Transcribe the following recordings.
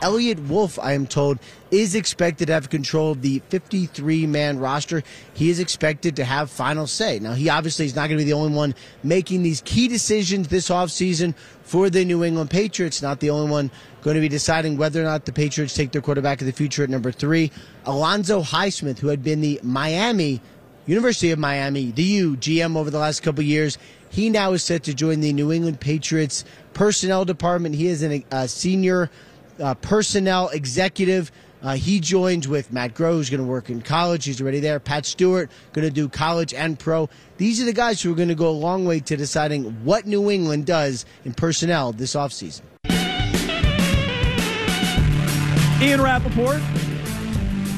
Eliot Wolf, I am told, is expected to have control of the 53 man roster. He is expected to have final say. Now, he obviously is not going to be the only one making these key decisions this offseason for the New England Patriots. Not the only one going to be deciding whether or not the Patriots take their quarterback of the future at number three. Alonzo Highsmith, who had been the Miami, University of Miami, the U GM over the last couple years, he now is set to join the New England Patriots personnel department. He is a uh, senior uh, personnel executive. Uh, he joins with Matt Groh, who's going to work in college. He's already there. Pat Stewart, going to do college and pro. These are the guys who are going to go a long way to deciding what New England does in personnel this offseason. Ian Rapoport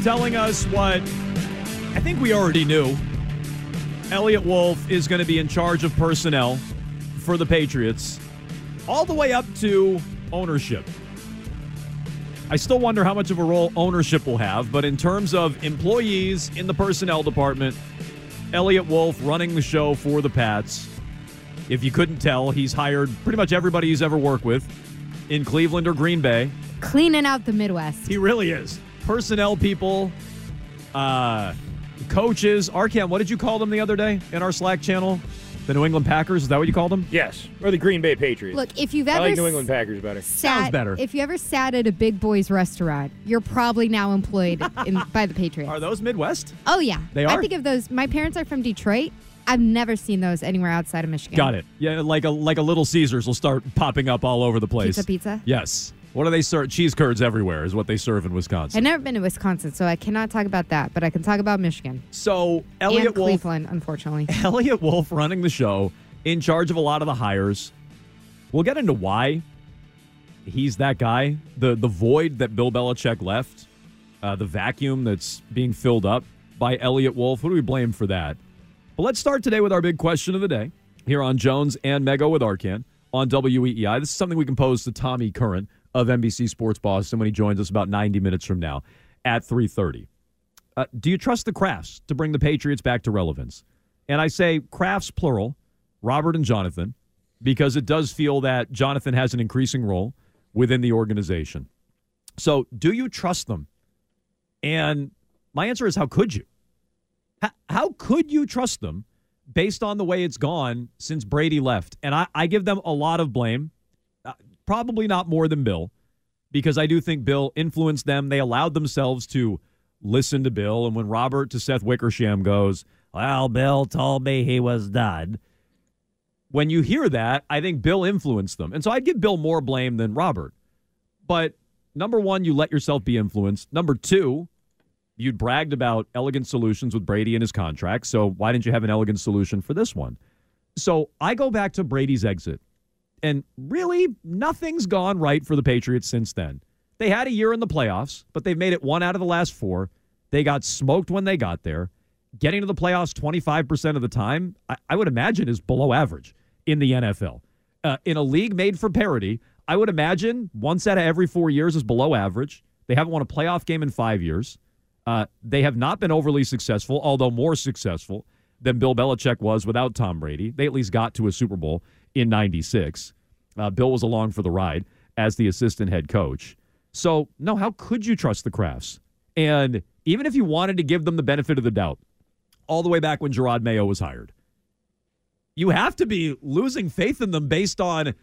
telling us what I think we already knew. Eliot Wolf is going to be in charge of personnel for the Patriots, all the way up to ownership. I still wonder how much of a role ownership will have, but in terms of employees in the personnel department, Eliot Wolf running the show for the Pats. If you couldn't tell, he's hired pretty much everybody he's ever worked with in Cleveland or Green Bay. Cleaning out the Midwest. He really is. Personnel people, uh, coaches. Arcand, what did you call them the other day in our Slack channel? The New England Packers? Is that what you called them? Yes, or the Green Bay Patriots. Look, if you've ever I ever like New England Packers better. sat, Sounds better. If you ever sat at a big boys restaurant, you're probably now employed in, by the Patriots. Are those Midwest? Oh yeah, They are. I are? think of those. My parents are from Detroit. I've never seen those anywhere outside of Michigan. Got it. Yeah, like a like a Little Caesars will start popping up all over the place. Pizza, pizza. Yes. What do they serve? Cheese curds everywhere is what they serve in Wisconsin. I've never been to Wisconsin, so I cannot talk about that. But I can talk about Michigan so Eliot and Wolf, Cleveland, unfortunately. Eliot Wolf running the show, in charge of a lot of the hires. We'll get into why he's that guy. The the void that Bill Belichick left, uh, the vacuum that's being filled up by Eliot Wolf. Who do we blame for that? But let's start today with our big question of the day here on Jones and Mego with Arcand on WEEI. This is something we can pose to Tommy Curran of NBC Sports Boston when he joins us about 90 minutes from now at 3:30. Uh, do you trust the Krafts to bring the Patriots back to relevance? And I say Krafts plural, Robert and Jonathan, because it does feel that Jonathan has an increasing role within the organization. So, do you trust them? And my answer is how could you? How, how could you trust them based on the way it's gone since Brady left? And I, I give them a lot of blame, probably not more than Bill, because I do think Bill influenced them. They allowed themselves to listen to Bill. And when Robert to Seth Wickersham goes, Well, Bill told me he was done. When you hear that, I think Bill influenced them. And so I'd give Bill more blame than Robert. But number one, you let yourself be influenced. Number two, you'd bragged about elegant solutions with Brady and his contract. So why didn't you have an elegant solution for this one? So I go back to Brady's exit. And really, nothing's gone right for the Patriots since then. They had a year in the playoffs, but they've made it one out of the last four. They got smoked when they got there. Getting to the playoffs 25% of the time, I, I would imagine, is below average in the NFL. Uh, in a league made for parity, I would imagine once out of every four years is below average. They haven't won a playoff game in five years. Uh, they have not been overly successful, although more successful than Bill Belichick was without Tom Brady. They at least got to a Super Bowl in 96. Uh, Bill was along for the ride as the assistant head coach. So, no, how could you trust the Krafts? And even if you wanted to give them the benefit of the doubt, all the way back when Jerod Mayo was hired, you have to be losing faith in them based on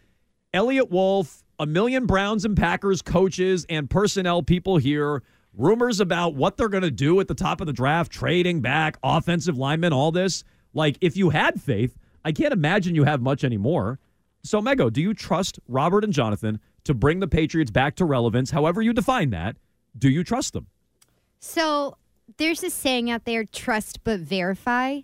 Eliot Wolf, a million Browns and Packers coaches and personnel people here, rumors about what they're going to do at the top of the draft, trading back, offensive linemen, all this. Like, if you had faith, I can't imagine you have much anymore. So, Mego, do you trust Robert and Jonathan to bring the Patriots back to relevance, however you define that? Do you trust them? So there's a saying out there: trust but verify.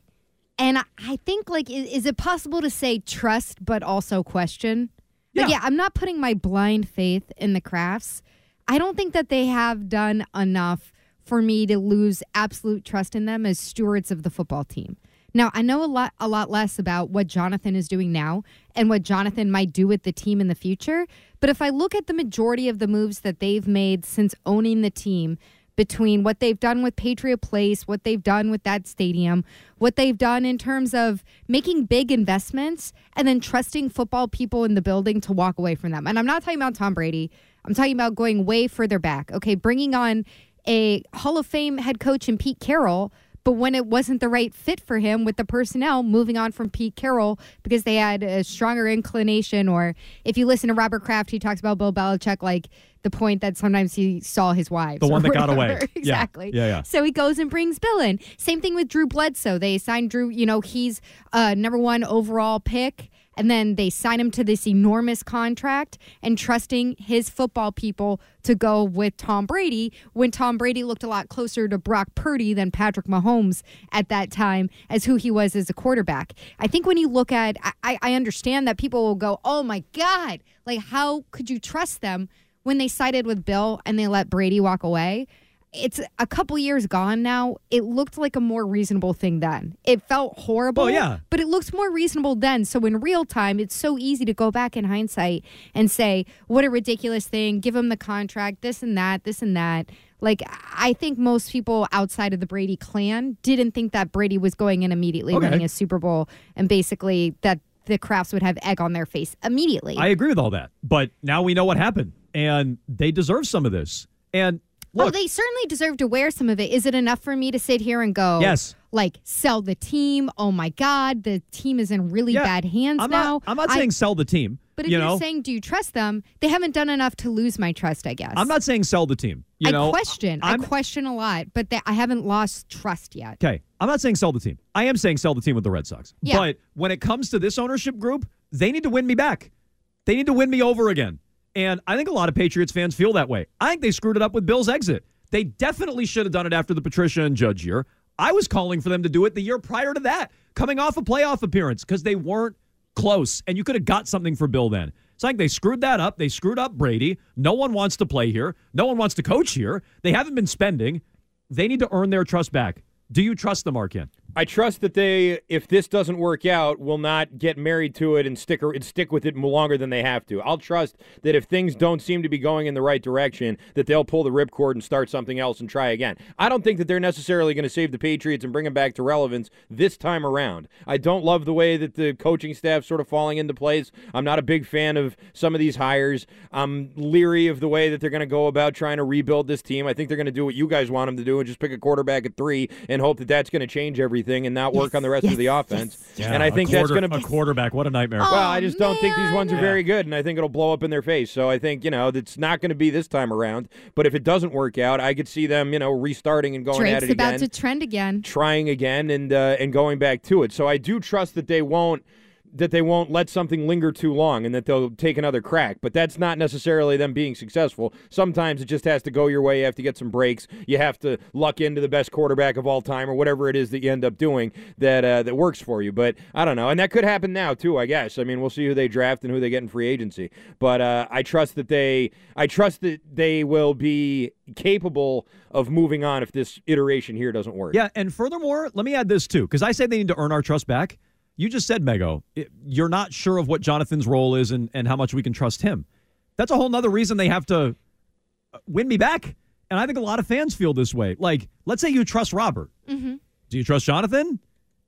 And I- I think, like, is, is it possible to say trust but also question? Like, Yeah. yeah, I'm not putting my blind faith in the Krafts, I don't think that they have done enough for me to lose absolute trust in them as stewards of the football team. Now, I know a lot a lot less about what Jonathan is doing now and what Jonathan might do with the team in the future, but if I look at the majority of the moves that they've made since owning the team, between what they've done with Patriot Place, what they've done with that stadium, what they've done in terms of making big investments and then trusting football people in the building to walk away from them. And I'm not talking about Tom Brady. I'm talking about going way further back. Okay, bringing on a Hall of Fame head coach in Pete Carroll but when it wasn't the right fit for him with the personnel, moving on from Pete Carroll because they had a stronger inclination. Or if you listen to Robert Kraft, he talks about Bill Belichick like the point that sometimes he saw his wives. The one that got away. exactly. Yeah. yeah, yeah. So he goes and brings Bill in. Same thing with Drew Bledsoe. They signed Drew, you know, he's a number one overall pick and then they sign him to this enormous contract and trusting his football people to go with Tom Brady when Tom Brady looked a lot closer to Brock Purdy than Patrick Mahomes at that time as who he was as a quarterback. I think when you look at, I, I understand that people will go, oh my God, like how could you trust them when they sided with Bill and they let Brady walk away? It's a couple years gone now. It looked like a more reasonable thing then. It felt horrible. Oh, yeah. But it looks more reasonable then. So in real time, it's so easy to go back in hindsight and say, what a ridiculous thing. Give him the contract, this and that, this and that. Like, I think most people outside of the Brady clan didn't think that Brady was going in immediately Okay. winning a Super Bowl and basically that the Krafts would have egg on their face immediately. I agree with all that. But now we know what happened, and they deserve some of this. And oh, look, they certainly deserve to wear some of it. Is it enough for me to sit here and go, Yes. like sell the team? Oh my God, the team is in really yeah, bad hands I'm now. Not, I'm not I- saying sell the team. but if you are saying, do you trust them? They haven't done enough to lose my trust. I guess I'm not saying sell the team. You I know, question. I'm- I question a lot, but they, I haven't lost trust yet. Okay, I'm not saying sell the team. I am saying sell the team with the Red Sox. Yeah. But when it comes to this ownership group, they need to win me back. They need to win me over again. And I think a lot of Patriots fans feel that way. I think they screwed it up with Bill's exit. They definitely should have done it after the Patricia and Judge year. I was calling for them to do it the year prior to that, coming off a playoff appearance because they weren't close, and you could have got something for Bill then. So I think they screwed that up. They screwed up Brady. No one wants to play here. No one wants to coach here. They haven't been spending. They need to earn their trust back. Do you trust them, Arcand? I trust that they, if this doesn't work out, will not get married to it and stick and stick with it longer than they have to. I'll trust that if things don't seem to be going in the right direction, that they'll pull the ripcord and start something else and try again. I don't think that they're necessarily going to save the Patriots and bring them back to relevance this time around. I don't love the way that the coaching staff's sort of falling into place. I'm not a big fan of some of these hires. I'm leery of the way that they're going to go about trying to rebuild this team. I think they're going to do what you guys want them to do and just pick a quarterback at three and hope that that's going to change everything and not work Yes, on the rest yes, of the offense. yes. and I think that's going to be a quarterback. What a nightmare. Oh, well, I just don't think these ones are man. very good, and I think it'll blow up in their face. So I think you know it's not going to be this time around. But if it doesn't work out, I could see them, you know, restarting and going at Drake's it about again, to trend again. trying again, and uh, and going back to it. So I do trust that they won't that they won't let something linger too long and that they'll take another crack. But that's not necessarily them being successful. Sometimes it just has to go your way. You have to get some breaks. You have to luck into the best quarterback of all time or whatever it is that you end up doing that uh, that works for you. But I don't know, and that could happen now too. I guess. I mean, we'll see who they draft and who they get in free agency. But uh, I trust that they I trust that they will be capable of moving on if this iteration here doesn't work. Yeah, and furthermore, let me add this too, because I say they need to earn our trust back. You just said, Mego, you're not sure of what Jonathan's role is and, and how much we can trust him. That's a whole nother reason they have to uh, win me back. And I think a lot of fans feel this way. Like, let's say you trust Robert. Do you trust Jonathan?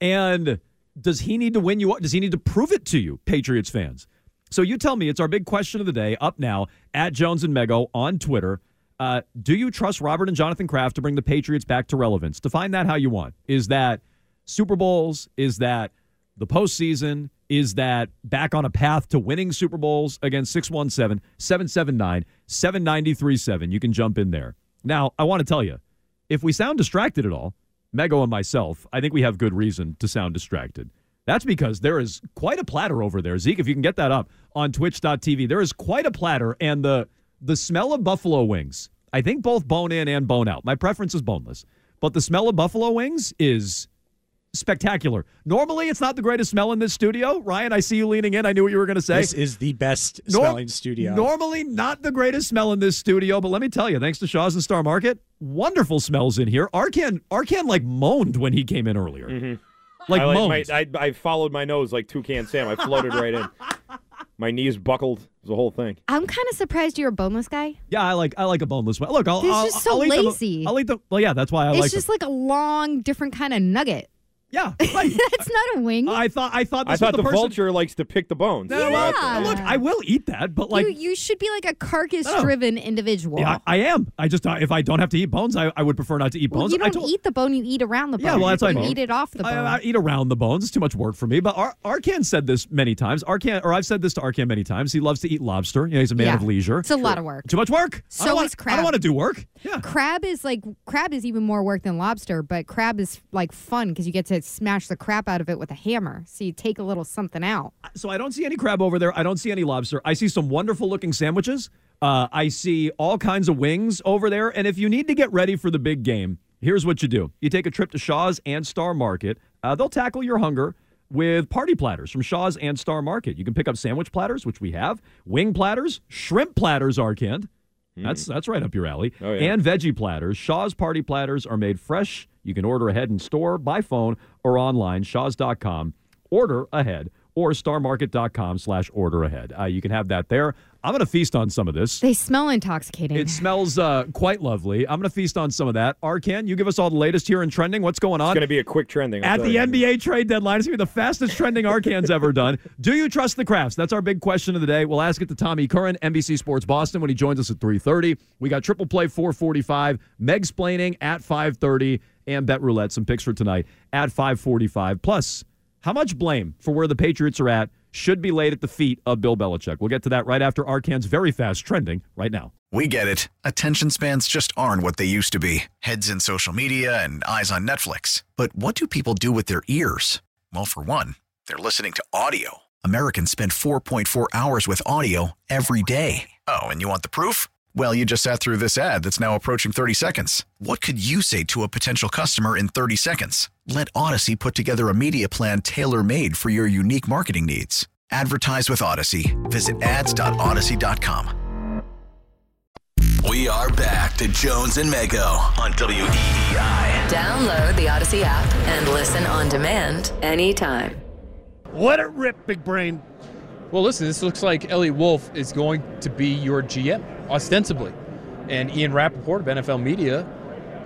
And does he need to win you? Does he need to prove it to you, Patriots fans? So you tell me. It's our big question of the day. Up now at Jones and Mego on Twitter. Uh, do you trust Robert and Jonathan Kraft to bring the Patriots back to relevance? Define that how you want. Is that Super Bowls? Is that the postseason? Is that back on a path to winning Super Bowls? Again, 617 779 7937. You can jump in there. Now, I want to tell you if we sound distracted at all, Mego and myself, I think we have good reason to sound distracted. That's because there is quite a platter over there. Zeke, if you can get that up on twitch.tv, there is quite a platter and the the smell of buffalo wings. I think both bone in and bone out. My preference is boneless. But the smell of buffalo wings is spectacular. Normally, it's not the greatest smell in this studio. Ryan, I see you leaning in. I knew what you were going to say. This is the best Nor- smelling studio. Normally, not the greatest smell in this studio, but let me tell you, thanks to Shaw's and Star Market, wonderful smells in here. Arcand, Arcand like moaned when he came in earlier. Mm-hmm. Like I, like moaned. my, I, I followed my nose like Toucan Sam. I floated right in. My knees buckled. It was the whole thing. I'm kind of surprised you're a boneless guy. yeah, I like I like a boneless one. Look, I'll, This is I'll, just so I'll eat them- lazy. I'll eat the. Well, yeah, that's why I it's like It's just them. like a long, different kind of nugget. Yeah, right. That's not a wing. I thought I thought this I was thought the, the person. vulture likes to pick the bones. No, well, Yeah. look, I will eat that, but like, you, you should be like a carcass-driven individual. yeah, I, I am. I just uh, if I don't have to eat bones, I, I would prefer not to eat well, bones. you I don't told- eat the bone; you eat around the bone. Yeah, well, that's what I you mean. eat it off the bone. I, I eat around the bones. It's too much work for me. But Ar- Arcand said this many times. Arcand, or I've said this to Arcand many times. He loves to eat lobster. You know, he's a man Yeah. of leisure. it's a lot of work. Too much work. I So don't want, is I don't want to do work. Yeah. Crab is like crab is even more work than lobster, but crab is like fun because you get to smash the crap out of it with a hammer. So you take a little something out. So I don't see any crab over there. I don't see any lobster. I see some wonderful looking sandwiches. Uh, I see all kinds of wings over there. And if you need to get ready for the big game, here's what you do: you take a trip to Shaw's and Star Market. Uh, they'll tackle your hunger with party platters from Shaw's and Star Market. You can pick up sandwich platters, which we have, wing platters, shrimp platters, Arcand. That's that's right up your alley. Oh, yeah. And veggie platters. Shaw's party platters are made fresh. You can order ahead in store, by phone, or online. Shaw's.com. Order ahead or starmarket.com slash order ahead. Uh, you can have that there. I'm going to feast on some of this. They smell intoxicating. It smells uh, quite lovely. I'm going to feast on some of that. Arcand, you give us all the latest here in trending. What's going on? It's going to be a quick trending. I'll At the you. NBA trade deadline, it's going to be the fastest trending Arcand's ever done. Do you trust the Krafts? That's our big question of the day. We'll ask it to Tommy Curran, NBC Sports Boston, when he joins us at 3.30. We got Triple Play 445, Meg Splaining at 5.30, and Bet Roulette, some picks for tonight at 545. Plus, how much blame for where the Patriots are at should be laid at the feet of Bill Belichick? We'll get to that right after Arcand's very fast trending right now. We get it. Attention spans just aren't what they used to be heads in social media and eyes on Netflix. But what do people do with their ears? Well, for one, they're listening to audio. Americans spend 4.4 hours with audio every day. Oh, and you want the proof? Well, you just sat through this ad that's now approaching 30 seconds. What could you say to a potential customer in 30 seconds? Let Audacy put together a media plan tailor made for your unique marketing needs. Advertise with Audacy. Visit ads.audacy.com. We are back to Jones and Mego on WEEI. Download the Audacy app and listen on demand anytime. Let it rip, big brain. Well, listen, this looks like Ellie Wolf is going to be your GM, ostensibly. And Ian Rapoport of NFL Media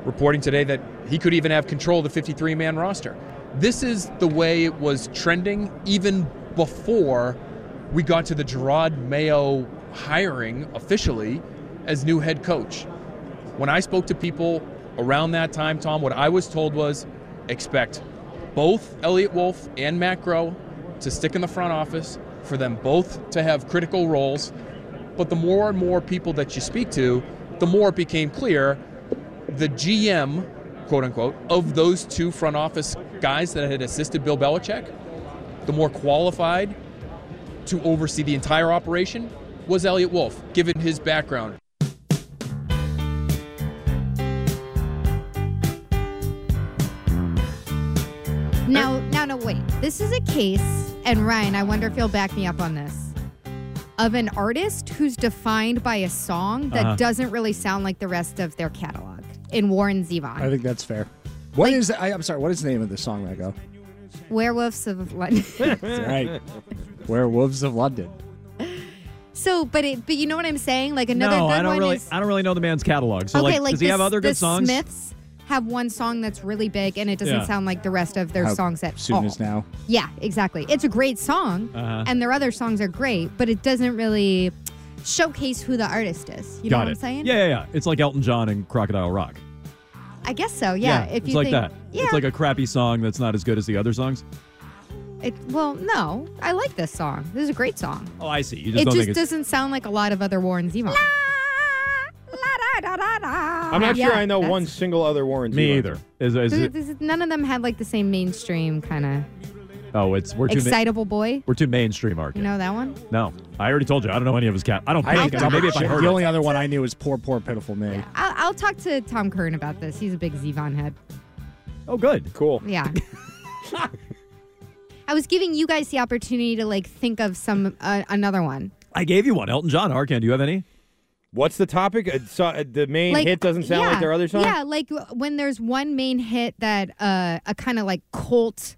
reporting today that he could even have control of the 53 man roster. This is the way it was trending even before we got to the Jerod Mayo hiring officially as new head coach. When I spoke to people around that time, Tom, what I was told was expect both Eliot Wolf and Matt Groh to stick in the front office, for them both to have critical roles. But the more and more people that you speak to, the more it became clear the GM, quote unquote, of those two front office guys that had assisted Bill Belichick, the more qualified to oversee the entire operation was Eliot Wolf, given his background. Now, now, no, wait. This is a case, and Ryan, I wonder if you'll back me up on this, of an artist who's defined by a song that Uh-huh. doesn't really sound like the rest of their catalog. In Warren Zevon, I think that's fair. What Like- is? I, I'm sorry. What is the name of the song, Mego? Werewolves of London. Right. Werewolves of London. so, but it, but you know what I'm saying? Like another no, good I don't one really. is I don't really know the man's catalog. So okay. like, Like, does he have other the good songs? Smiths have one song that's really big, and it doesn't Yeah. sound like the rest of their How songs at soon all. as now. Yeah, exactly. It's a great song, Uh-huh. and their other songs are great, but it doesn't really showcase who the artist is. You know Got what it. I'm saying? Yeah, yeah, yeah. It's like Elton John and Crocodile Rock. I guess so. Yeah. if it's you like think, that. Yeah. It's like a crappy song that's not as good as the other songs. it, well, no, I like this song. This is a great song. Oh, I see. You just it don't just think it's. doesn't sound like a lot of other Warren Zevon. I'm not sure I know one single other Warren. me either. song. Is, is This- it, none of them had like the same mainstream kind of oh, it's we're too ma- excitable boy. we're too mainstream, Arcand. You know that one? No, I already told you. I don't know any of his cat. I don't I think. don't maybe if I heard the it. only other one I knew was poor, poor, pitiful me. I'll, I'll talk to Tom Curran about this. He's a big Zevon head. Oh, good. Cool. Yeah. I was giving you guys the opportunity to like think of some uh, another one. I gave you one. Elton John, Arcand. Do you have any? What's the topic? Uh, so, uh, the main Like hit doesn't sound yeah, like their other song. Yeah, like when there's one main hit that uh, a kind of like cult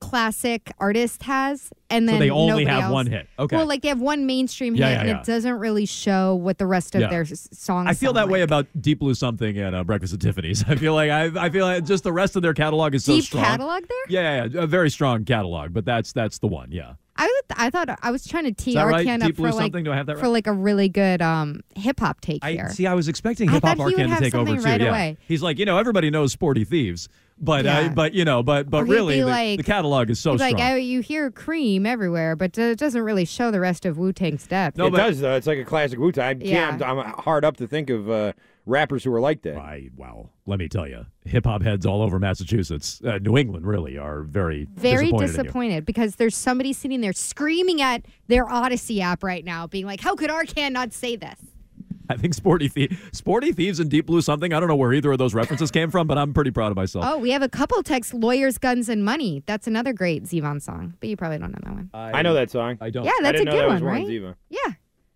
classic artist has, and then so they only have else. one hit. Okay. Well, like they have one mainstream Yeah, hit, yeah, and yeah. it doesn't really show what the rest of Yeah. their s- songs. I feel sound that way about Deep Blue Something and uh, Breakfast at Tiffany's. I feel like I, I feel like just the rest of their catalog is so deep strong. catalog there. Yeah, yeah, yeah, a very strong catalog, but that's that's the one. Yeah. I would, I thought I was trying to tee Is that our right? can Deep up Blue for like something? Do I have that for right? like a really good um, hip hop take I here. see. I was expecting I hip hop thought he would Arcand to have take over something too. right yeah. away. He's like, you know, everybody knows Sporty Thieves, but uh, Yeah. but you know, but but he'd really, be the, like- the catalog is so He's strong. like, oh, you hear cream everywhere, but it doesn't really show the rest of Wu Tang's depth. No, it but- does though. It's like a classic Wu Tang. Yeah. I'm hard up to think of uh, rappers who are like that. I, wow, let me tell you, hip hop heads all over Massachusetts, uh, New England, really are very Very disappointed. in you. disappointed because there's somebody sitting there screaming at their Audacy app right now, being like, "How could Arcand not say this?" I think Sporty Thieves, Sporty Thieves, and Deep Blue Something. I don't know where either of those references came from, but I'm pretty proud of myself. Oh, we have a couple texts: "Lawyers, Guns, and Money." That's another great Zevon song, but you probably don't know that one. I know that song. I don't. yeah, I that's a didn't know good that one, was right? Zevon. Yeah,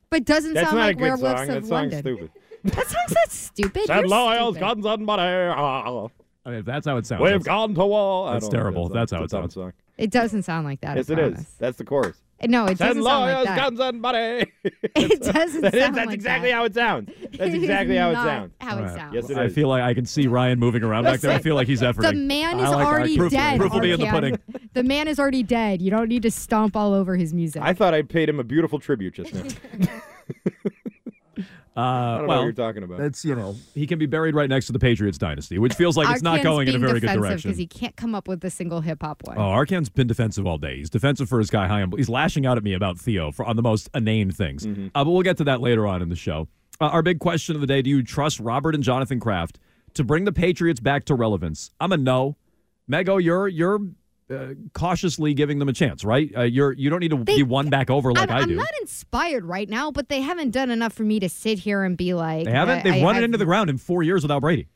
but doesn't That's sound not like a good Werewolves song. That of song's London. stupid. That song's not stupid. Said You're lawyers, stupid. guns, and money. Ah, I mean, if that's how it sounds. We've that's- gone to war. That's terrible. that That's how it It's a dumb sounds. song. It doesn't sound like that. Yes, I it is. promise. That's the chorus. No, it Said doesn't sound like that. guns, and money. It doesn't That is- sound That's like exactly that. how it sounds. That's is exactly how it sounds. How it right. sounds. Yes, it I is. feel like I can see Ryan moving around back there. I feel like he's efforting. The man is like- already proof, dead. Proof will be in the pudding. The man is already dead. You don't need to stomp all over his music. I thought I paid him a beautiful tribute just now. Uh, I don't know well, what you're talking about. That's you know he can be buried right next to the Patriots dynasty, which feels like it's not Arcand's going in a very good direction. because he can't come up with a single hip hop one. Oh, Arcand's been defensive all day. He's defensive for his guy high. He's lashing out at me about Theo for on the most inane things. Mm-hmm. Uh, but we'll get to that later on in the show. Uh, our big question of the day: Do you trust Robert and Jonathan Kraft to bring the Patriots back to relevance? I'm a no. Mego, you're you're uh, cautiously giving them a chance, right? Uh, you're you don't need to They- be won back over like I'm, I I'm not inspired right now, but they haven't done enough for me to sit here and be like. they haven't. They've I- run it I've- into the ground in four years without Brady.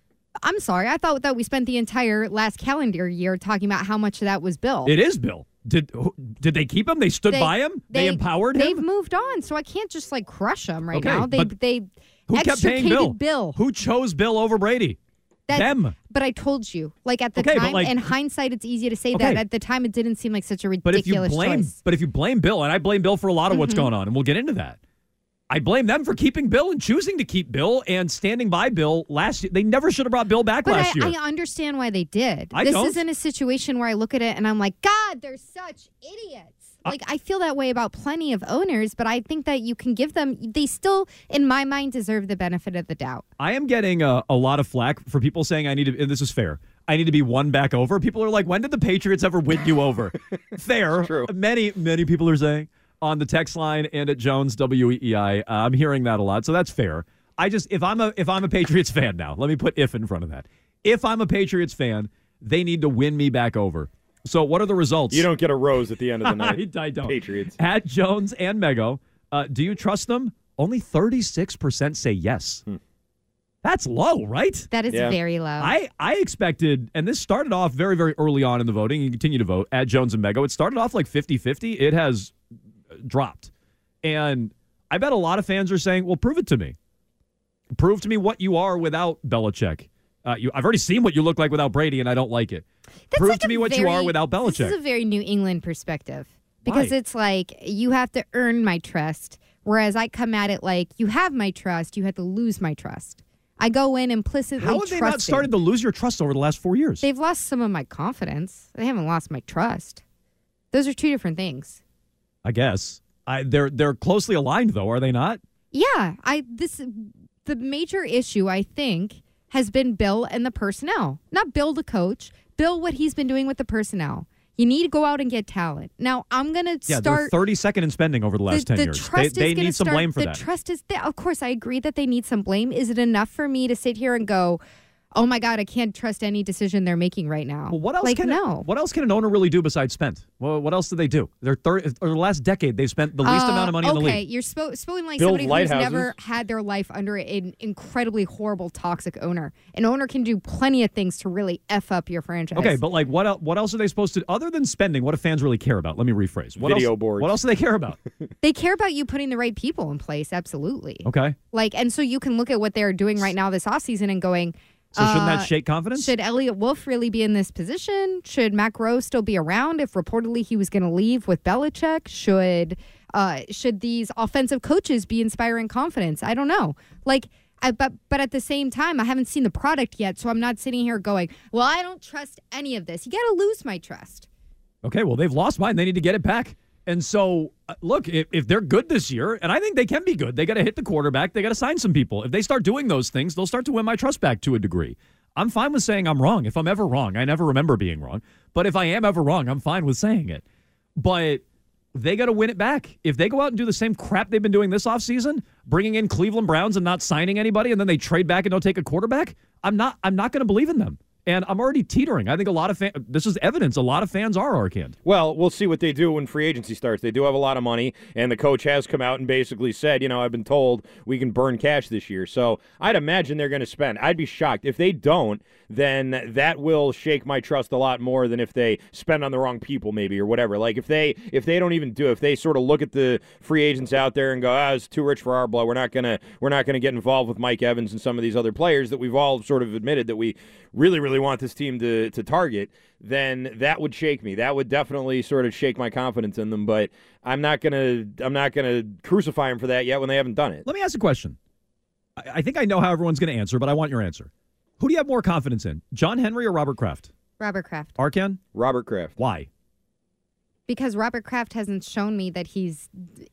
I'm sorry. I thought that we spent the entire last calendar year talking about how much of that was Bill. It is Bill. Did did they keep him? They stood They- by him. They, empowered him. They've moved on, so I can't just like crush them right Okay, now. They they Who kept paying extricated Bill? Who chose Bill over Brady? Them. But I told you, like at the Okay, time, like- in hindsight, it's easy to say Okay. that. At the time, it didn't seem like such a ridiculous But if you blame, choice. but if you blame Bill, and I blame Bill for a lot of Mm-hmm. what's going on, and we'll get into that. I blame them for keeping Bill and choosing to keep Bill and standing by Bill last year. They never should have brought Bill back But last I, year. I understand why they did. I this don't. isn't a situation where I look at it and I'm like, God, they're such idiots. Like I feel that way about plenty of owners, but I think that you can give them. They still, in my mind, deserve the benefit of the doubt. I am getting a, a lot of flack for people saying I need to, and this is fair. I need to be won back over. People are like, when did the Patriots ever win you over? fair. True. Many, many people are saying on the text line and at Jones WEEI. Uh, I'm hearing that a lot, so that's fair. I just if I'm a if I'm a Patriots fan now, let me put if in front of that. If I'm a Patriots fan, they need to win me back over. So what are the results? You don't get a rose at the end of the night. I, I don't. Patriots. At Jones and Mego, uh, do you trust them? Only 36% say yes. That's low, right? That is Yeah. very low. I, I expected, and this started off very, very early on in the voting. You continue to vote at Jones and Mego. It started off like 50 50. It has uh, dropped. And I bet a lot of fans are saying, well, prove it to me. Prove to me what you are without Belichick. Uh, you, I've already seen what you look like without Brady, and I don't like it. That's Prove like to me what you are without This is a very New England perspective because Why? it's like you have to earn my trust, whereas I come at it like you have my trust, you have to lose my trust. I go in implicitly How have they not started to lose your trust over the last four years? They've lost some of my confidence. They haven't lost my trust. Those are two different things. I guess. I, they're they're closely aligned though, are they not? Yeah, I this the major issue I think has been Bill and the personnel. Not Bill the coach, Bill what he's been doing with the personnel. You need to go out and get talent. Now I'm gonna Yeah, start they're 32nd in spending over the last the, 10 the years. They, Trust they is gonna need some start- blame for the that. trust is there. Of course, I agree that they need some blame. Is it enough for me to sit here and go, oh my god, I can't trust any decision they're making right now. Well, what else Like can no. what else can an owner really do besides spend? Well, what else do they do? Their third or the last decade they've spent the least Uh, amount of money okay, in the league. Okay, you're spo- speaking like Build somebody who's never had their life under an incredibly horrible, toxic owner. An owner can do plenty of things to really f up your franchise. Okay, but like what el- what else are they supposed to other than spending? What do fans really care about? Let me rephrase. What Video else, boards. What else do they care about? they care about you putting the right people in place. Absolutely. Okay, Like, and so you can look at what they're doing right now this offseason and going. So shouldn't uh, that shake confidence? Should Eliot Wolf really be in this position? Should Matt Groh still be around if reportedly he was going to leave with Belichick? Should uh, should these offensive coaches be inspiring confidence? I don't know. Like, I, but but at the same time, I haven't seen the product yet, so I'm not sitting here going, "Well, I don't trust any of this." You got to lose my trust. Okay, well, they've lost mine. They need to get it back. And so, uh, look, if, if they're good this year, and I think they can be good, they got to hit the quarterback. They got to sign some people. If they start doing those things, they'll start to win my trust back to a degree. I'm fine with saying I'm wrong. If I'm ever wrong, I never remember being wrong. But if I am ever wrong, I'm fine with saying it. But they got to win it back. If they go out and do the same crap they've been doing this offseason, bringing in Cleveland Browns and not signing anybody, and then they trade back and don't take a quarterback, I'm not. I'm not going to believe in them. And I'm already teetering. I think a lot of fan, this is evidence. A lot of fans are Arcand. Well, we'll see what they do when free agency starts. They do have a lot of money, and the coach has come out and basically said, you know, I've been told we can burn cash this year. So I'd imagine they're going to spend. I'd be shocked. If they don't, then that will shake my trust a lot more than if they spend on the wrong people, maybe, or whatever. Like if they if they don't even do if they sort of look at the free agents out there and go, ah, it's too rich for our blood. We're not gonna we're not gonna get involved with Mike Evans and some of these other players that we've all sort of admitted that we really, really want this team to to target, then that would shake me. That would definitely sort of shake my confidence in them. But I'm not gonna I'm not gonna crucify them for that yet when they haven't done it. Let me ask a question. I, I think I know how everyone's going to answer, but I want your answer. Who do you have more confidence in, John Henry or Robert Kraft? Robert Kraft, Arcand? Robert Kraft. Why? Because Robert Kraft hasn't shown me that he's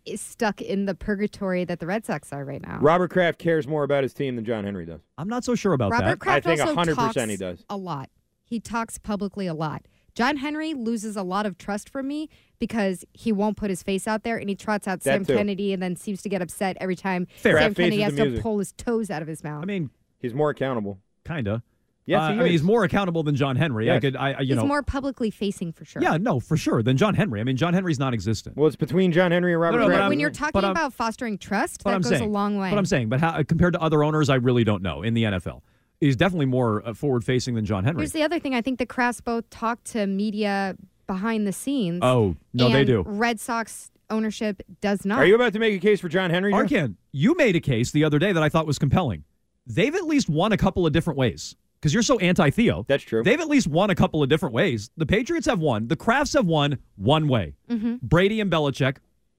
is stuck in the purgatory that the Red Sox are right now. Robert Kraft cares more about his team than John Henry does. I'm not so sure about that. Robert that. Kraft I think also 100% talks he does. a lot. He talks publicly a lot. John Henry loses a lot of trust from me because he won't put his face out there and he trots out That Sam too. Kennedy and then seems to get upset every time Fair. Sam Kraft Kennedy has to music. pull his toes out of his mouth. I mean, He's more accountable. kind of. Yes, Uh, he I mean, he's more accountable than John Henry. I could, I, I- you He's know, more publicly facing for sure. yeah, no, for sure, than John Henry. I mean, John Henry's non-existent. Well, it's between John Henry and Robert no, but Kraft. I'm- when you're talking I'm- about fostering trust, that I'm goes saying, a long way. But I'm saying, but how, compared to other owners, I really don't know in the NFL. He's definitely more uh, forward-facing than John Henry. Here's the other thing. I think the Krafts both talk to media behind the scenes. oh no, they do. Red Sox ownership does not. Are you about to make a case for John Henry? Joe? Arcand, you made a case the other day that I thought was compelling. They've at least won a couple of different ways because you're so anti-Theo. That's true. They've at least won a couple of different ways. The Patriots have won. The Krafts have won one way. Mm-hmm. Brady and Belichick,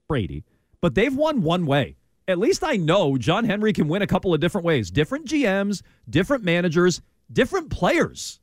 Brady, but they've won one way. At least I know John Henry can win a couple of different ways. Different GMs, different managers, different players.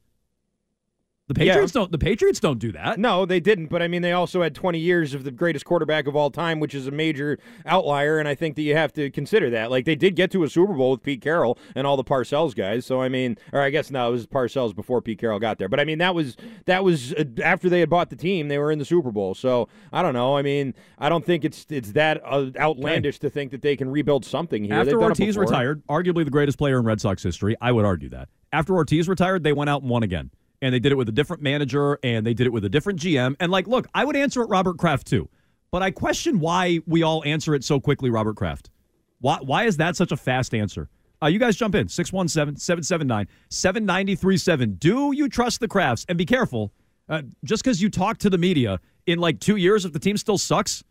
The Yeah. Patriots don't. The Patriots don't do that. No, they didn't. But I mean, they also had 20 years of the greatest quarterback of all time, which is a major outlier. And I think that you have to consider that. Like they did get to a Super Bowl with Pete Carroll and all the Parcells guys. So I mean, or I guess no, it was Parcells before Pete Carroll got there. But I mean, that was that was uh, after they had bought the team. They were in the Super Bowl. So I don't know. I mean, I don't think it's it's that uh, outlandish to think that they can rebuild something here. After Ortiz retired, arguably the greatest player in Red Sox history, I would argue that. After Ortiz retired, they went out and won again. And they did it with a different manager and they did it with a different GM. And like, look, I would answer it Robert Kraft too. But I question why we all answer it so quickly, Robert Kraft. Why why is that such a fast answer? Uh, you guys jump in 617-779-7937. Do you trust the Krafts? And be careful. Uh, just because you talk to the media in like two years, if the team still sucks,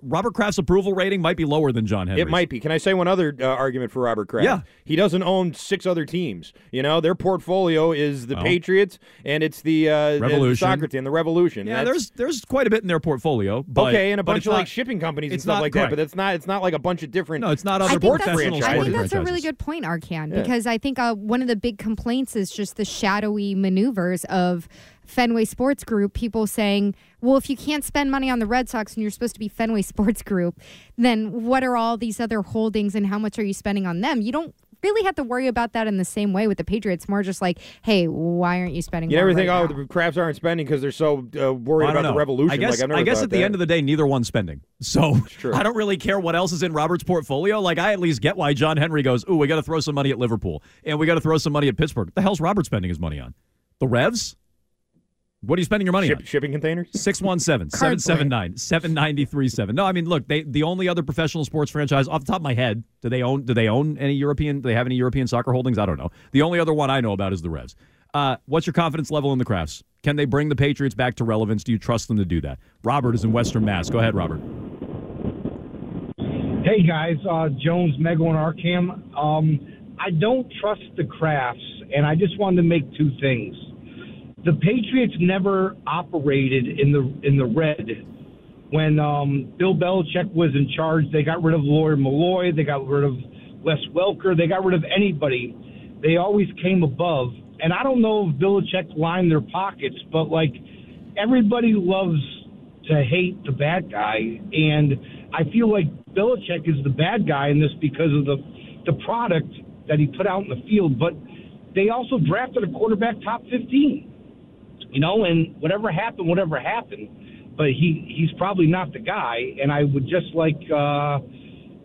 Robert Kraft's approval rating might be lower than John Henry's. It might be. Can I say one other uh, argument for Robert Kraft? Yeah. He doesn't own six other teams. You know, their portfolio is the Oh. Patriots and it's the, uh, the Revolution. soccer team, the Revolution. Yeah, That's- there's there's quite a bit in their portfolio. But, okay, and a bunch of not- like shipping companies and stuff like correct. that. But it's not. It's not like a bunch of different. No, it's not I other think, that's, I think that's a really good point, Arcand, Yeah. because I think uh, one of the big complaints is just the shadowy maneuvers of Fenway Sports Group. People saying, well, if you can't spend money on the Red Sox and you're supposed to be Fenway Sports Group, then what are all these other holdings and how much are you spending on them? You don't really have to worry about that in the same way with the Patriots. More just like, hey, why aren't you spending? You more never think, right oh, now? the Krafts aren't spending because they're so uh, worried I don't about the revolution. I guess, like, I've never I guess at the that. end of the day, neither one's spending. So true. I don't really care what else is in Robert's portfolio. Like, I at least get why John Henry goes, ooh, we got to throw some money at Liverpool and we got to throw some money at Pittsburgh. What the hell's Robert spending his money on? The Revs? What are you spending your money Ship- on? shipping containers. 617 779 7937. No, I mean, look, they the only other professional sports franchise off the top of my head, do they own do they own any European do they have any European soccer holdings? I don't know. The only other one I know about is the Revs. Uh, what's your confidence level in the Krafts? Can they bring the Patriots back to relevance? Do you trust them to do that? Robert is in Western Mass. Go ahead, Robert. Hey guys, uh, Jones, Mego, and Arcand. Um, I don't trust the Krafts, and I just wanted to make two things. The Patriots never operated in the in the red. When um, Bill Belichick was in charge, they got rid of Lawyer Milloy, they got rid of Wes Welker, they got rid of anybody. They always came above. And I don't know if Belichick lined their pockets, but like everybody loves to hate the bad guy, and I feel like Belichick is the bad guy in this because of the the product that he put out in the field. But they also drafted a quarterback top fifteen, you know, and whatever happened, whatever happened. But he he's probably not the guy, and I would just like uh,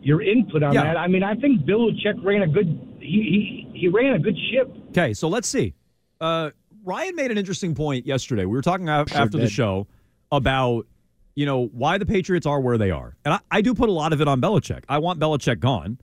your input on Yeah. that. I mean, I think Bill Belichick ran a good he he, he ran a good ship. Okay, so let's see. Uh, Ryan made an interesting point yesterday. We were talking af- after the show about you know why the Patriots are where they are, and I, I do put a lot of it on Belichick. I want Belichick gone,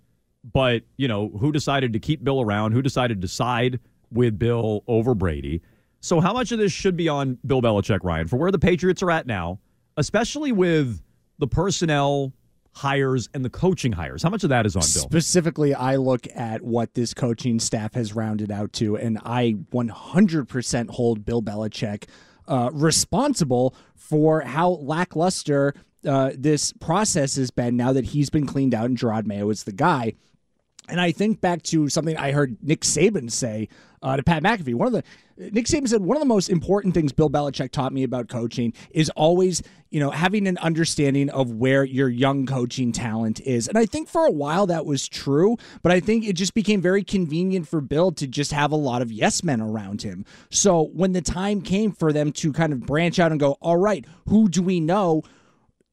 but you know who decided to keep Bill around? Who decided to side with Bill over Brady? So how much of this should be on Bill Belichick, Ryan, for where the Patriots are at now, especially with the personnel hires and the coaching hires? How much of that is on Bill? Specifically, I look at what this coaching staff has rounded out to, and I 100% hold Bill Belichick uh, responsible for how lackluster uh, this process has been now that he's been cleaned out and Jerod Mayo is the guy. And I think back to something I heard Nick Saban say uh, to Pat McAfee. One of the Nick Saban said one of the most important things Bill Belichick taught me about coaching is always, you know, having an understanding of where your young coaching talent is. And I think for a while that was true, but I think it just became very convenient for Bill to just have a lot of yes men around him. So when the time came for them to kind of branch out and go, all right, who do we know?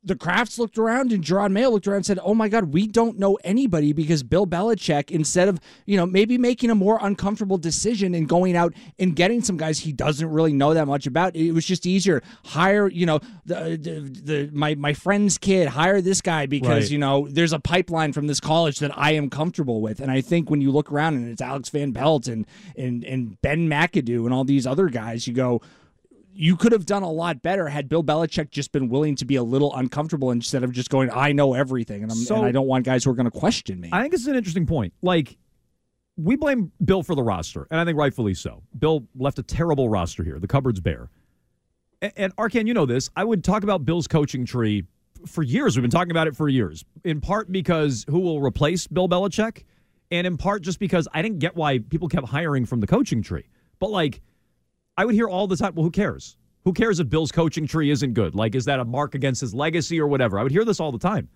The Krafts looked around and Jerod Mayo looked around and said, "Oh my God, we don't know anybody because Bill Belichick, instead of you know maybe making a more uncomfortable decision and going out and getting some guys he doesn't really know that much about, it was just easier hire you know the the, the my my friend's kid hire this guy because Right. you know there's a pipeline from this college that I am comfortable with, and I think when you look around and it's Alex Van Pelt and and and Ben McAdoo and all these other guys, you go." You could have done a lot better had Bill Belichick just been willing to be a little uncomfortable instead of just going, I know everything, and, I'm, So- and I don't want guys who are going to question me. I think it's an interesting point. Like, we blame Bill for the roster, and I think rightfully so. Bill left a terrible roster here. The cupboard's bare. And, and Arcand, you know this. I would talk about Bill's coaching tree for years. We've been talking about it for years, in part because who will replace Bill Belichick, and in part just because I didn't get why people kept hiring from the coaching tree. But, like, I would hear all the time, well, who cares? Who cares if Bill's coaching tree isn't good? Like, is that a mark against his legacy or whatever? I would hear this all the time.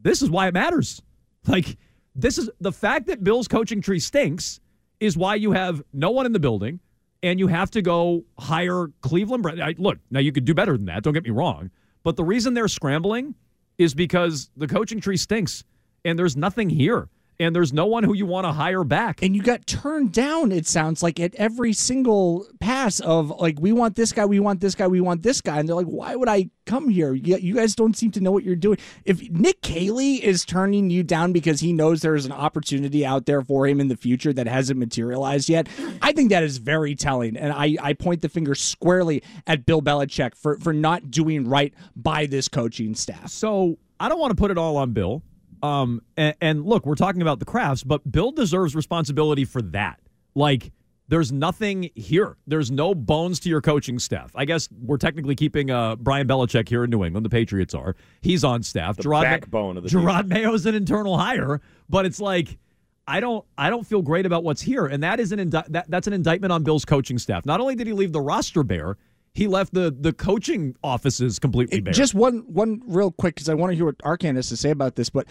This is why it matters. Like, this is the fact that Bill's coaching tree stinks is why you have no one in the building and you have to go hire Cleveland. Look, now you could do better than that. Don't get me wrong. But the reason they're scrambling is because the coaching tree stinks and there's nothing here and there's no one who you want to hire back. and you got turned down, it sounds like, at every single pass of, like, we want this guy, we want this guy, we want this guy. And they're like, why would I come here? You you guys don't seem to know what you're doing. If Nick Caley is turning you down because he knows there's an opportunity out there for him in the future that hasn't materialized yet, I think that is very telling. And I, I point the finger squarely at Bill Belichick for, for not doing right by this coaching staff. So I don't want to put it all on Bill. Um, and, and look, we're talking about the Krafts, but Bill deserves responsibility for that. Like, there's nothing here. There's no bones to your coaching staff. I guess we're technically keeping uh, Brian Belichick here in New England. The Patriots are. He's on staff. The Jerod Ma- backbone of the team. Jerod Mayo's an internal hire, but it's like I don't I don't feel great about what's here, and that is an indi- that, that's an indictment on Bill's coaching staff. Not only did he leave the roster bare, he left the the coaching offices completely bare. Just one one real quick because I want to hear what Arcand has to say about this. But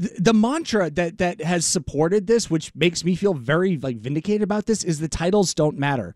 th- the mantra that that has supported this, which makes me feel very like vindicated about this, is the titles don't matter.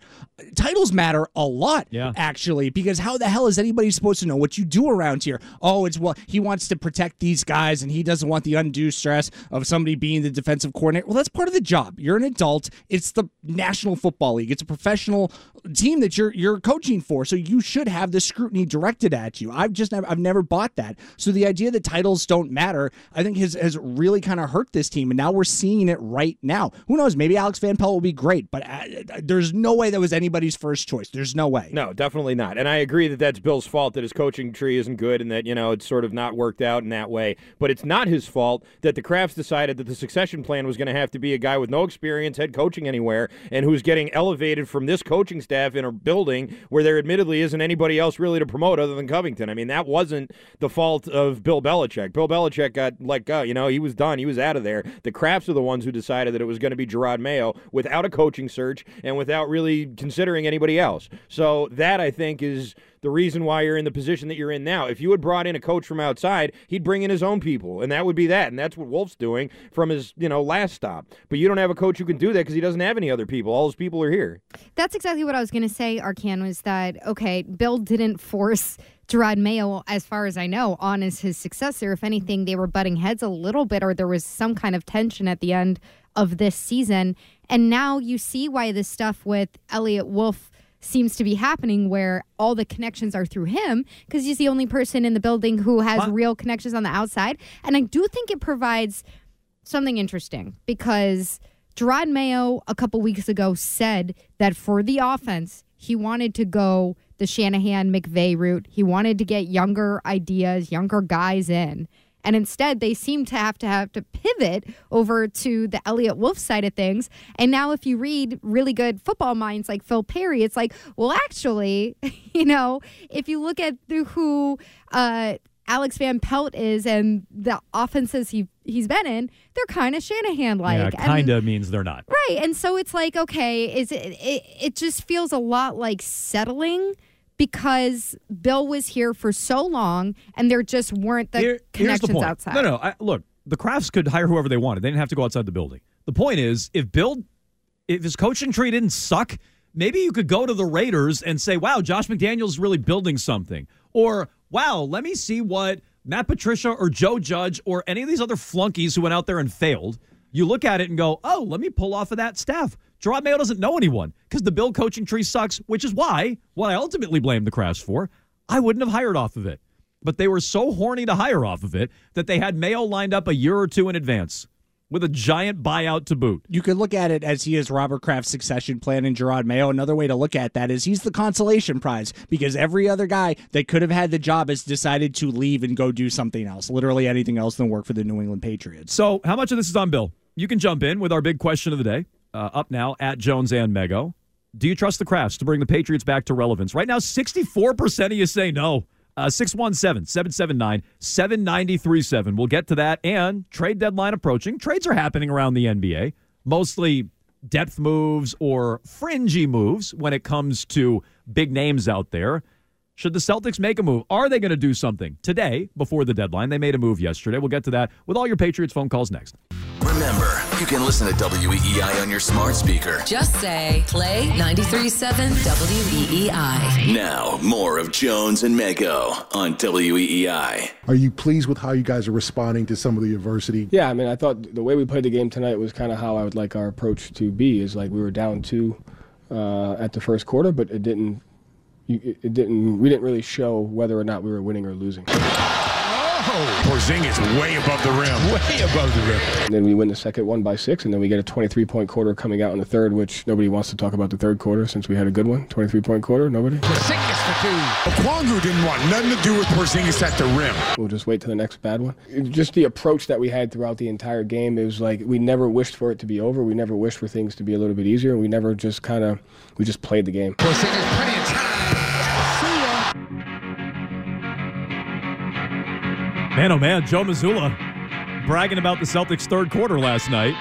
Titles matter a lot, Yeah. actually, because how the hell is anybody supposed to know what you do around here? Oh, it's well, he wants to protect these guys, and he doesn't want the undue stress of somebody being the defensive coordinator. Well, that's part of the job. You're an adult. It's the National Football League. It's a professional team that you're you're coaching for, so you should have the scrutiny directed at you. I've just never I've never bought that. So the idea that titles don't matter, I think has has really kind of hurt this team, and now we're seeing it right now. Who knows? Maybe Alex Van Pelt will be great, but uh, there's no way that was anybody's first choice. There's no way. No, definitely not. And I agree that that's Bill's fault that his coaching tree isn't good and that, you know, it's sort of not worked out in that way. But it's not his fault that the Krafts decided that the succession plan was going to have to be a guy with no experience head coaching anywhere and who's getting elevated from this coaching staff in a building where there admittedly isn't anybody else really to promote other than Covington. I mean, that wasn't the fault of Bill Belichick. Bill Belichick got let go. You know, he was done. He was out of there. The Krafts are the ones who decided that it was going to be Jerod Mayo without a coaching search and without really considering anybody else. So that I think is the reason why you're in the position that you're in now. If you had brought in a coach from outside, he'd bring in his own people, and that would be that. And that's what Wolf's doing from his, you know, last stop. But you don't have a coach who can do that because he doesn't have any other people. All his people are here. That's exactly what I was going to say, Arcand, was that, okay, Bill didn't force Jerod Mayo, as far as I know, on as his successor. If anything, they were butting heads a little bit, or there was some kind of tension at the end of this season. And now you see why this stuff with Eliot Wolf seems to be happening where all the connections are through him because he's the only person in the building who has What? real connections on the outside. And I do think it provides something interesting because Jerod Mayo a couple weeks ago said that for the offense, he wanted to go the Shanahan McVay route. He wanted to get younger ideas, younger guys in. And instead, they seem to have to have to pivot over to the Eliot Wolf side of things. And now, if you read really good football minds like Phil Perry, it's like, well, actually, you know, if you look at who uh, Alex Van Pelt is and the offenses he he's been in, they're kind of Shanahan like. yeah, kind of means they're not. Right. And so it's like, okay, is it, it it just feels a lot like settling because Bill was here for so long and there just weren't the Here- connections the outside. No, no. I, look, the Krafts could hire whoever they wanted. They didn't have to go outside the building. The point is, if Bill, if his coaching tree didn't suck, maybe you could go to the Raiders and say, "Wow, Josh McDaniels really building something," or "Wow, let me see what Matt Patricia or Joe Judge or any of these other flunkies who went out there and failed." You look at it and go, "Oh, let me pull off of that staff." Jerod Mayo doesn't know anyone because the Bill coaching tree sucks, which is why what I ultimately blame the Krafts for. I wouldn't have hired off of it but they were so horny to hire off of it that they had Mayo lined up a year or two in advance with a giant buyout to boot. You could look at it as he is Robert Kraft's succession plan in Gerard Mayo. Another way to look at that is he's the consolation prize because every other guy that could have had the job has decided to leave and go do something else, literally anything else than work for the New England Patriots. So, how much of this is on Bill? You can jump in with our big question of the day. Uh, up now at Jones and Mego. Do you trust the Krafts to bring the Patriots back to relevance? Right now, 64% of you say no. Uh, 617 779 7937. We'll get to that. And trade deadline approaching. Trades are happening around the NBA, mostly depth moves or fringy moves when it comes to big names out there. Should the Celtics make a move? Are they going to do something today before the deadline? They made a move yesterday. We'll get to that with all your Patriots phone calls next. Remember, you can listen to WEEI on your smart speaker. Just say play 93.7 WEEI. Now, more of Jones and Mego on WEEI. Are you pleased with how you guys are responding to some of the adversity? Yeah, I mean, I thought the way we played the game tonight was kind of how I would like our approach to be. Is like we were down two uh, at the first quarter, but it didn't. You, it- it didn't. We didn't really show whether or not we were winning or losing. Oh, Porzingis way above the rim. Way above the rim. And then we win the second one by six, and then we get a 23 point quarter coming out in the third, which nobody wants to talk about the third quarter since we had a good one. 23 point quarter, nobody. Porzingis for two. Okongwu didn't want nothing to do with Porzingis at the rim. We'll just wait till the next bad one. Just the approach that we had throughout the entire game. It was like we never wished for it to be over. We never wished for things to be a little bit easier. We never just kind of we just played the game. Porzingis plenty Man, oh man, Joe Mazzulla bragging about the Celtics' third quarter last night.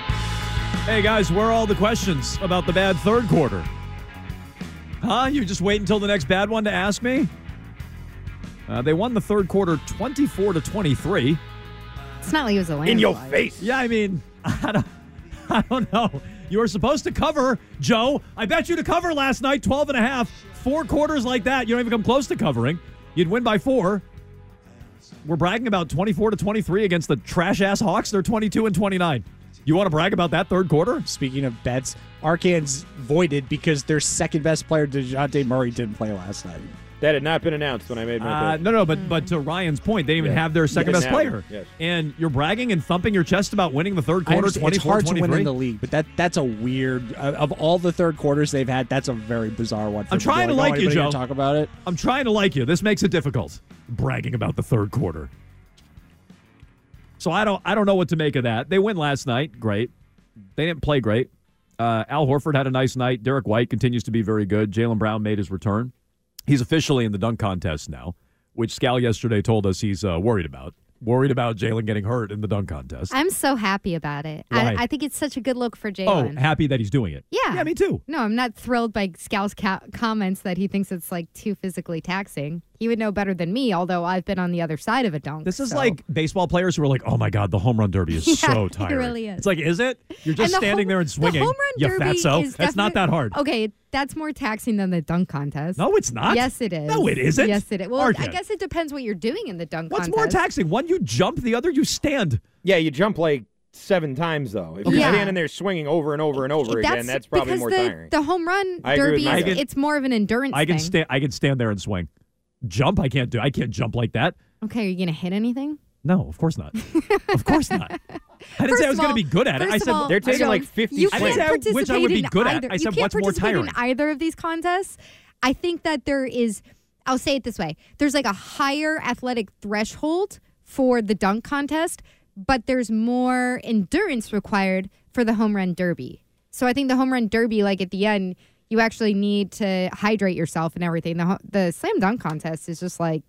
Hey guys, where are all the questions about the bad third quarter? Huh? You just wait until the next bad one to ask me? Uh, they won the third quarter 24 to 23. It's not like it was a landslide. In your face. Yeah, I mean, I don't, I don't know. You were supposed to cover, Joe. I bet you to cover last night, 12 and a half. Four quarters like that, you don't even come close to covering. You'd win by four. We're bragging about 24 to 23 against the trash ass Hawks. They're 22 and 29. You want to brag about that third quarter? Speaking of bets, Arkansas voided because their second best player, DeJounte Murray, didn't play last night. That had not been announced when I made my Uh, no, no, but but to Ryan's point, they didn't even Yeah. have their second Yes. best player. Yes. And you're bragging and thumping your chest about winning the third I quarter, understand it's hard to win in the league, but that that's a weird. Uh, of all the third quarters they've had, that's a very bizarre one. For I'm trying to like, like you, Joe. Talk about it. I'm trying to like you. This makes it difficult. Bragging about the third quarter. So I don't I don't know what to make of that. They win last night. Great. They didn't play great. Uh, Al Horford had a nice night. Derrick White continues to be very good. Jaylen Brown made his return. He's officially in the dunk contest now, which Scal yesterday told us he's uh, worried about. Worried about Jaylen getting hurt in the dunk contest. I'm so happy about it. I, I think it's such a good look for Jaylen. oh, happy that he's doing it. yeah. Yeah, me too. No, I'm not thrilled by Scal's ca- comments that he thinks it's like too physically taxing. He would know better than me, although I've been on the other side of a dunk. This is so- like baseball players who are like, "Oh my god, the home run derby is Yeah, so it really is. It's like, is it? You're just the standing home- there and swinging. The home run you derby fatso. is That's not that hard. Okay, that's more taxing than the dunk contest. No, it's not. Yes, it is. No, it isn't. Yes, it is. Well, Arcand. I guess it depends what you're doing in the dunk What's contest. more taxing? One you jump, the other you stand. Yeah, you jump like seven times though. If you're Yeah. standing there swinging over and over and over again, that's probably more the, tiring. The home run I agree with derby, is, Megan. it's more of an endurance I can stand. I can stand there and swing. Jump, I can't do. I can't jump like that. okay, are you going to hit anything? No, of course not. of course not. I didn't First say I was going to be good at it. I said all, They're taking Joe, like 50 You can't didn't which I would be participate good in at. either. I said you can't what's more participate in either of these contests. I think that there is. I'll say it this way: there's like a higher athletic threshold for the dunk contest, but there's more endurance required for the home run derby. So I think the home run derby, like at the end, you actually need to hydrate yourself and everything. The the slam dunk contest is just like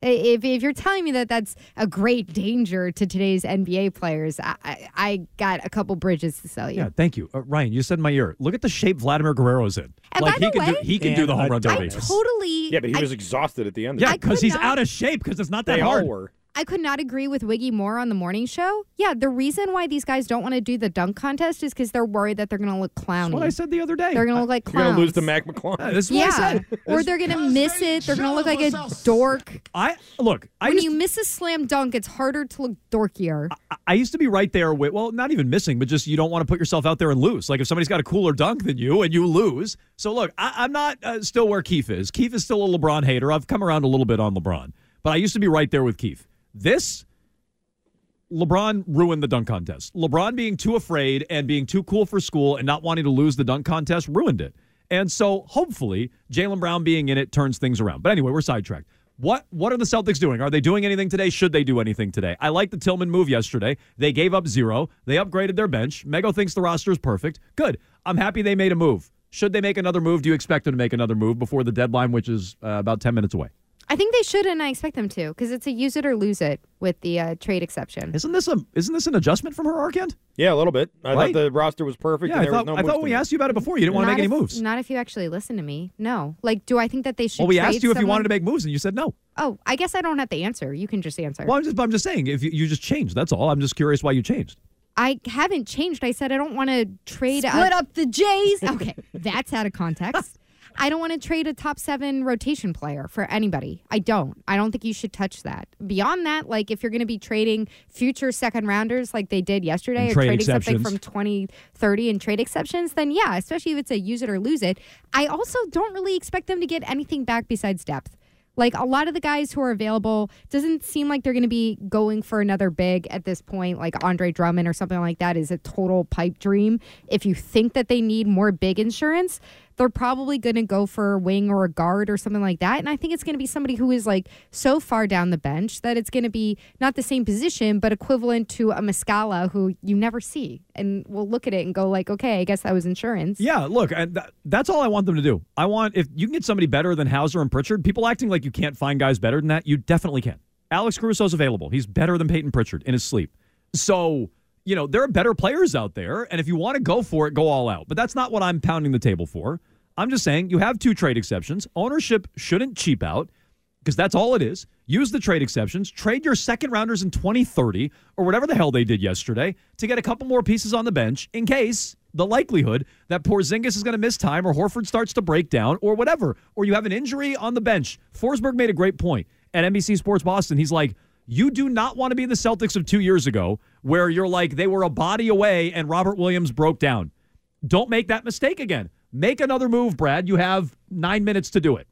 if, if you're telling me that that's a great danger to today's NBA players, I, I, I got a couple bridges to sell you. Yeah, thank you, uh, Ryan. You said in my ear. Look at the shape Vladimir Guerrero's in. And like by he the can do. way- He can do the home a run derby. Adonis. Totally. yeah, but he I- was exhausted at the end. Yeah, of it. because he's not- out of shape. Because it's not that they hard. all were. I could not agree with Wiggy Moore on the morning show. Yeah, the reason why these guys don't want to do the dunk contest is because they're worried that they're going to look clowny. That's what I said the other day. They're going to look like You're gonna lose to Mac McClung. Uh, this is what I Yeah, said. or they're going to miss it. They're going to look like a dork. I look. I when used, you miss a slam dunk, it's harder to look dorkier. I- I used to be right there with. Well, not even missing, but just you don't want to put yourself out there and lose. Like if somebody's got a cooler dunk than you and you lose. So look, I, I'm not uh, still where Keith is. Keith is still a LeBron hater. I've come around a little bit on LeBron, but I used to be right there with Keith. This. LeBron ruined the dunk contest. LeBron being too afraid and being too cool for school and not wanting to lose the dunk contest ruined it. And so hopefully Jaylen Brown being in it turns things around. But anyway, we're sidetracked. What what are the Celtics doing? Are they doing anything today? Should they do anything today? I like the Tillman move yesterday. They gave up zero. They upgraded their bench. Mego thinks the roster is perfect. Good. I'm happy they made a move. Should they make another move? Do you expect them to make another move before the deadline, which is uh, about 10 minutes away? I think they should, and I expect them to, because it's a use it or lose it with the uh, trade exception. Isn't this a isn't this an adjustment from her Arcand? Yeah, a little bit. I Right? thought the roster was perfect. Yeah, and I there thought was no I thought when we make. asked you about it before, you didn't want to Not make any moves. Not if you actually listen to me. No. Like, do I think that they should? Well, we trade asked you if you wanted to make moves, and you said no. Oh, I guess I don't have to answer. You can just answer. Well, I'm just I'm just saying if you, you just changed, that's all. I'm just curious why you changed. I haven't changed. I said I don't want to trade. Split up the Jays. Okay, that's out of context. I don't want to trade a top seven rotation player for anybody. I don't. I don't think you should touch that. Beyond that, like if you're going to be trading future second rounders like they did yesterday, And or trading something from 2030 and trade exceptions, then yeah, especially if it's a use it or lose it. I also don't really expect them to get anything back besides depth. Like a lot of the guys who are available doesn't seem like they're going to be going for another big at this point, like Andre Drummond or something like that is a total pipe dream. If you think that they need more big insurance, they're probably going to go for a wing or a guard or something like that. And I think it's going to be somebody who is like so far down the bench that it's going to be not the same position, but equivalent to a Muscala who you never see. And we'll look at it and go like, okay, I guess that was insurance. Yeah, look, and th- that's all I want them to do. I want if you can get somebody better than Hauser and Pritchard. People acting like you can't find guys better than that. You definitely can. Alex Caruso's available. He's better than Peyton Pritchard in his sleep. So you know there are better players out there, and if you want to go for it, go all out. But that's not what I'm pounding the table for. I'm just saying you have two trade exceptions. Ownership shouldn't cheap out because that's all it is. Use the trade exceptions, trade your second rounders in 2030 or whatever the hell they did yesterday to get a couple more pieces on the bench in case the likelihood that Porzingis is going to miss time or Horford starts to break down or whatever, or you have an injury on the bench. Forsberg made a great point at NBC Sports Boston. He's like, you do not want to be the Celtics of two years ago where you're like, they were a body away and Robert Williams broke down. Don't make that mistake again. Make another move, Brad. You have nine minutes to do it.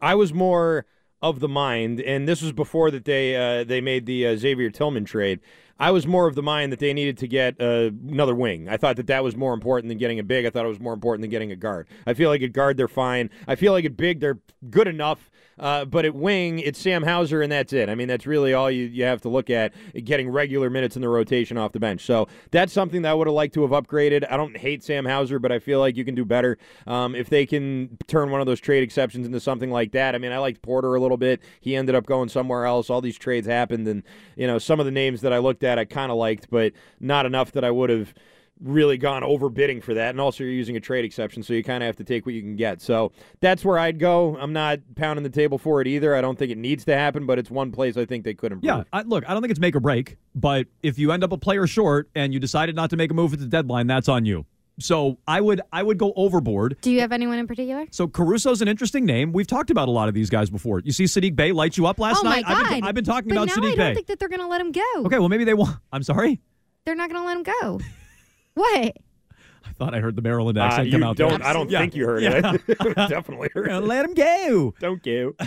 I was more of the mind, and this was before that they uh, they made the uh, Xavier Tillman trade. I was more of the mind that they needed to get uh, another wing. I thought that that was more important than getting a big. I thought it was more important than getting a guard. I feel like at guard they're fine. I feel like at big they're good enough. Uh, but at wing, it's Sam Hauser, and that's it. I mean, that's really all you, you have to look at getting regular minutes in the rotation off the bench. So that's something that I would have liked to have upgraded. I don't hate Sam Hauser, but I feel like you can do better um, if they can turn one of those trade exceptions into something like that. I mean, I liked Porter a little bit. He ended up going somewhere else. All these trades happened, and you know, some of the names that I looked at, I kind of liked, but not enough that I would have really gone overbidding for that. And also, you're using a trade exception, so you kind of have to take what you can get. So that's where I'd go. I'm not pounding the table for it either. I don't think it needs to happen, but it's one place I think they could improve. Yeah, I, look, I don't think it's make or break, but if you end up a player short and you decided not to make a move at the deadline, that's on you. So I would I would go overboard. Do you have anyone in particular? So Caruso's an interesting name. We've talked about a lot of these guys before. You see Sadiq Bey light you up last oh my night. God. I've, been, I've been talking but about now Sadiq I don't Bey. think that they're going to let him go. Okay, well maybe they want. I'm sorry. They're not going to let him go. what? I thought I heard the Maryland Uh, accent you come out. there. don't. I don't Yeah. think you heard Yeah. it. Definitely heard Yeah, it. Let him go. Don't go.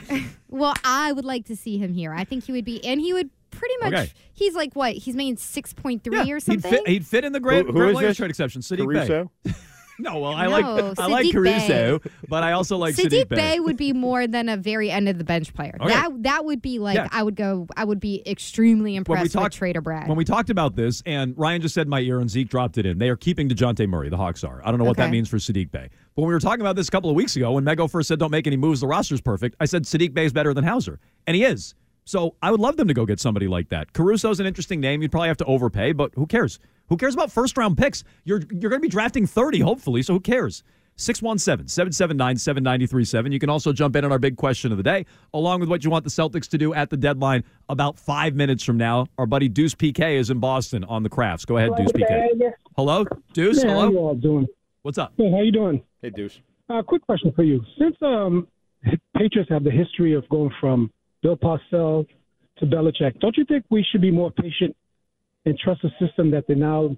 Well, I would like to see him here. I think he would be, and he would pretty much. Okay. He's like what? He's making six point three Yeah, or he'd something. fit, he'd fit in the Grant, Who- who Grant is Williams this? trade exception. Sadiq Caruso? Bey. No, well, I No, like I like Caruso, Bey. but I also like Sadiq Sadiq Bey would be more than a very end of the bench player. Oh, okay. That that would be like Yeah. I would go. I would be extremely impressed we talked- with Trader Brad. When we talked about this, and Ryan just said my ear, and Zeke dropped it in. They are keeping Dejounte Murray. The Hawks are. I don't know what that means for Sadiq Bey. But when we were talking about this a couple of weeks ago, when Mego first said, "Don't make any moves, the roster's perfect," I said Sadiq Bey is better than Hauser, and he is. So I would love them to go get somebody like that. Caruso's an interesting name. You'd probably have to overpay, but who cares? Who cares about first round picks? You're you're going to be drafting 30, hopefully. So who cares? 617 779 7937. You can also jump in on our big question of the day, along with what you want the Celtics to do at the deadline about five minutes from now. Our buddy Deuce PK is in Boston on the Krafts. Go ahead, Deuce PK. Hello? Deuce? Yeah, how you all doing? What's up? Good. How you doing? Hey, Deuce. Uh, quick question for you. Since um, Patriots have the history of going from Bill Parcells to Belichick, don't you think we should be more patient and trust the system that they now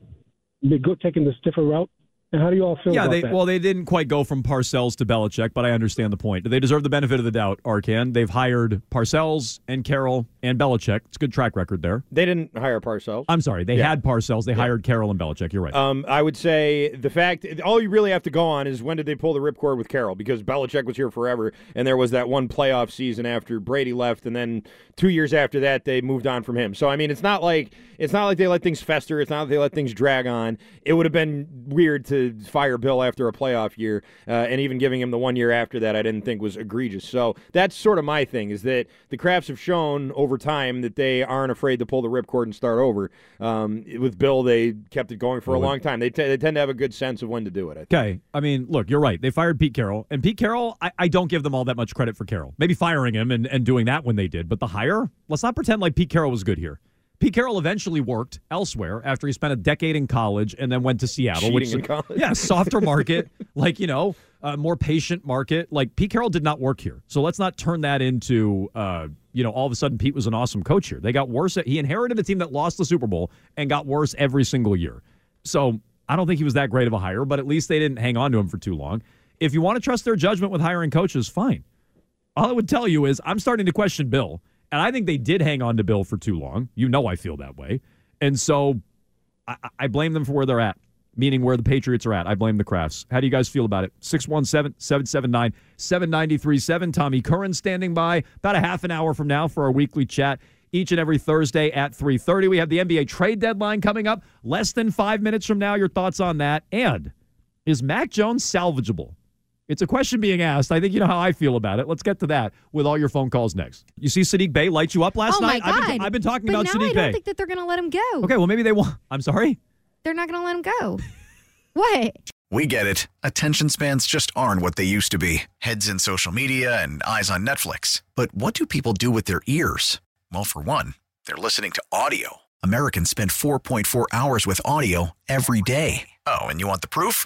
they go taking the stiffer route? And how do you all feel Yeah, about they that? well, they didn't quite go from Parcells to Belichick, but I understand the point. They deserve the benefit of the doubt, Arcand. They've hired Parcells and Carroll and Belichick. It's a good track record there. They didn't hire Parcells. I'm sorry, they Yeah. had Parcells. They hired Carroll and Belichick. You're right. Um, I would say the fact all you really have to go on is when did they pull the ripcord with Carroll because Belichick was here forever, and there was that one playoff season after Brady left, and then two years after that they moved on from him. So I mean, it's not like it's not like they let things fester. It's not like they let things drag on. It would have been weird to fire Bill after a playoff year, uh, and even giving him the one year after that, I didn't think was egregious. So that's sort of my thing is that the Krafts have shown over time that they aren't afraid to pull the ripcord and start over. Um, with Bill, they kept it going for a long time. They, t- they tend to have a good sense of when to do it. I. Okay. I mean, look, you're right. They fired Pete Carroll. And Pete Carroll, I, I don't give them all that much credit for Carroll. Maybe firing him and, and doing that when they did. But the hire, let's not pretend like Pete Carroll was good here. Pete Carroll eventually worked elsewhere after he spent a decade in college and then went to Seattle, Cheating which in college. yeah, softer market, like you know, a more patient market. Like Pete Carroll did not work here, so let's not turn that into uh, you know all of a sudden Pete was an awesome coach here. They got worse. At, he inherited a team that lost the Super Bowl and got worse every single year. So I don't think he was that great of a hire, but at least they didn't hang on to him for too long. If you want to trust their judgment with hiring coaches, fine. All I would tell you is I'm starting to question Bill, and I think they did hang on to Bill for too long. You know I feel that way. And so I, I blame them for where they're at, meaning where the Patriots are at. I blame the Krafts. How do you guys feel about it? 617 779 7937. Tommy Curran standing by about a half an hour from now for our weekly chat. Each and every Thursday at 3:30, we have the NBA trade deadline coming up. Less than five minutes from now. Your thoughts on that? And is Mac Jones salvageable? It's a question being asked. I think you know how I feel about it. Let's get to that with all your phone calls next. You see Sadiq Bey light you up last oh my night? god! I've been, I've been talking but about now Sadiq I don't Bey. think that they're going to let him go. Okay, well maybe they want. I'm sorry. They're not going to let him go. what? We get it. Attention spans just aren't what they used to be heads in social media and eyes on Netflix. But what do people do with their ears? Well, for one, they're listening to audio. Americans spend 4.4 hours with audio every day. Oh, and you want the proof?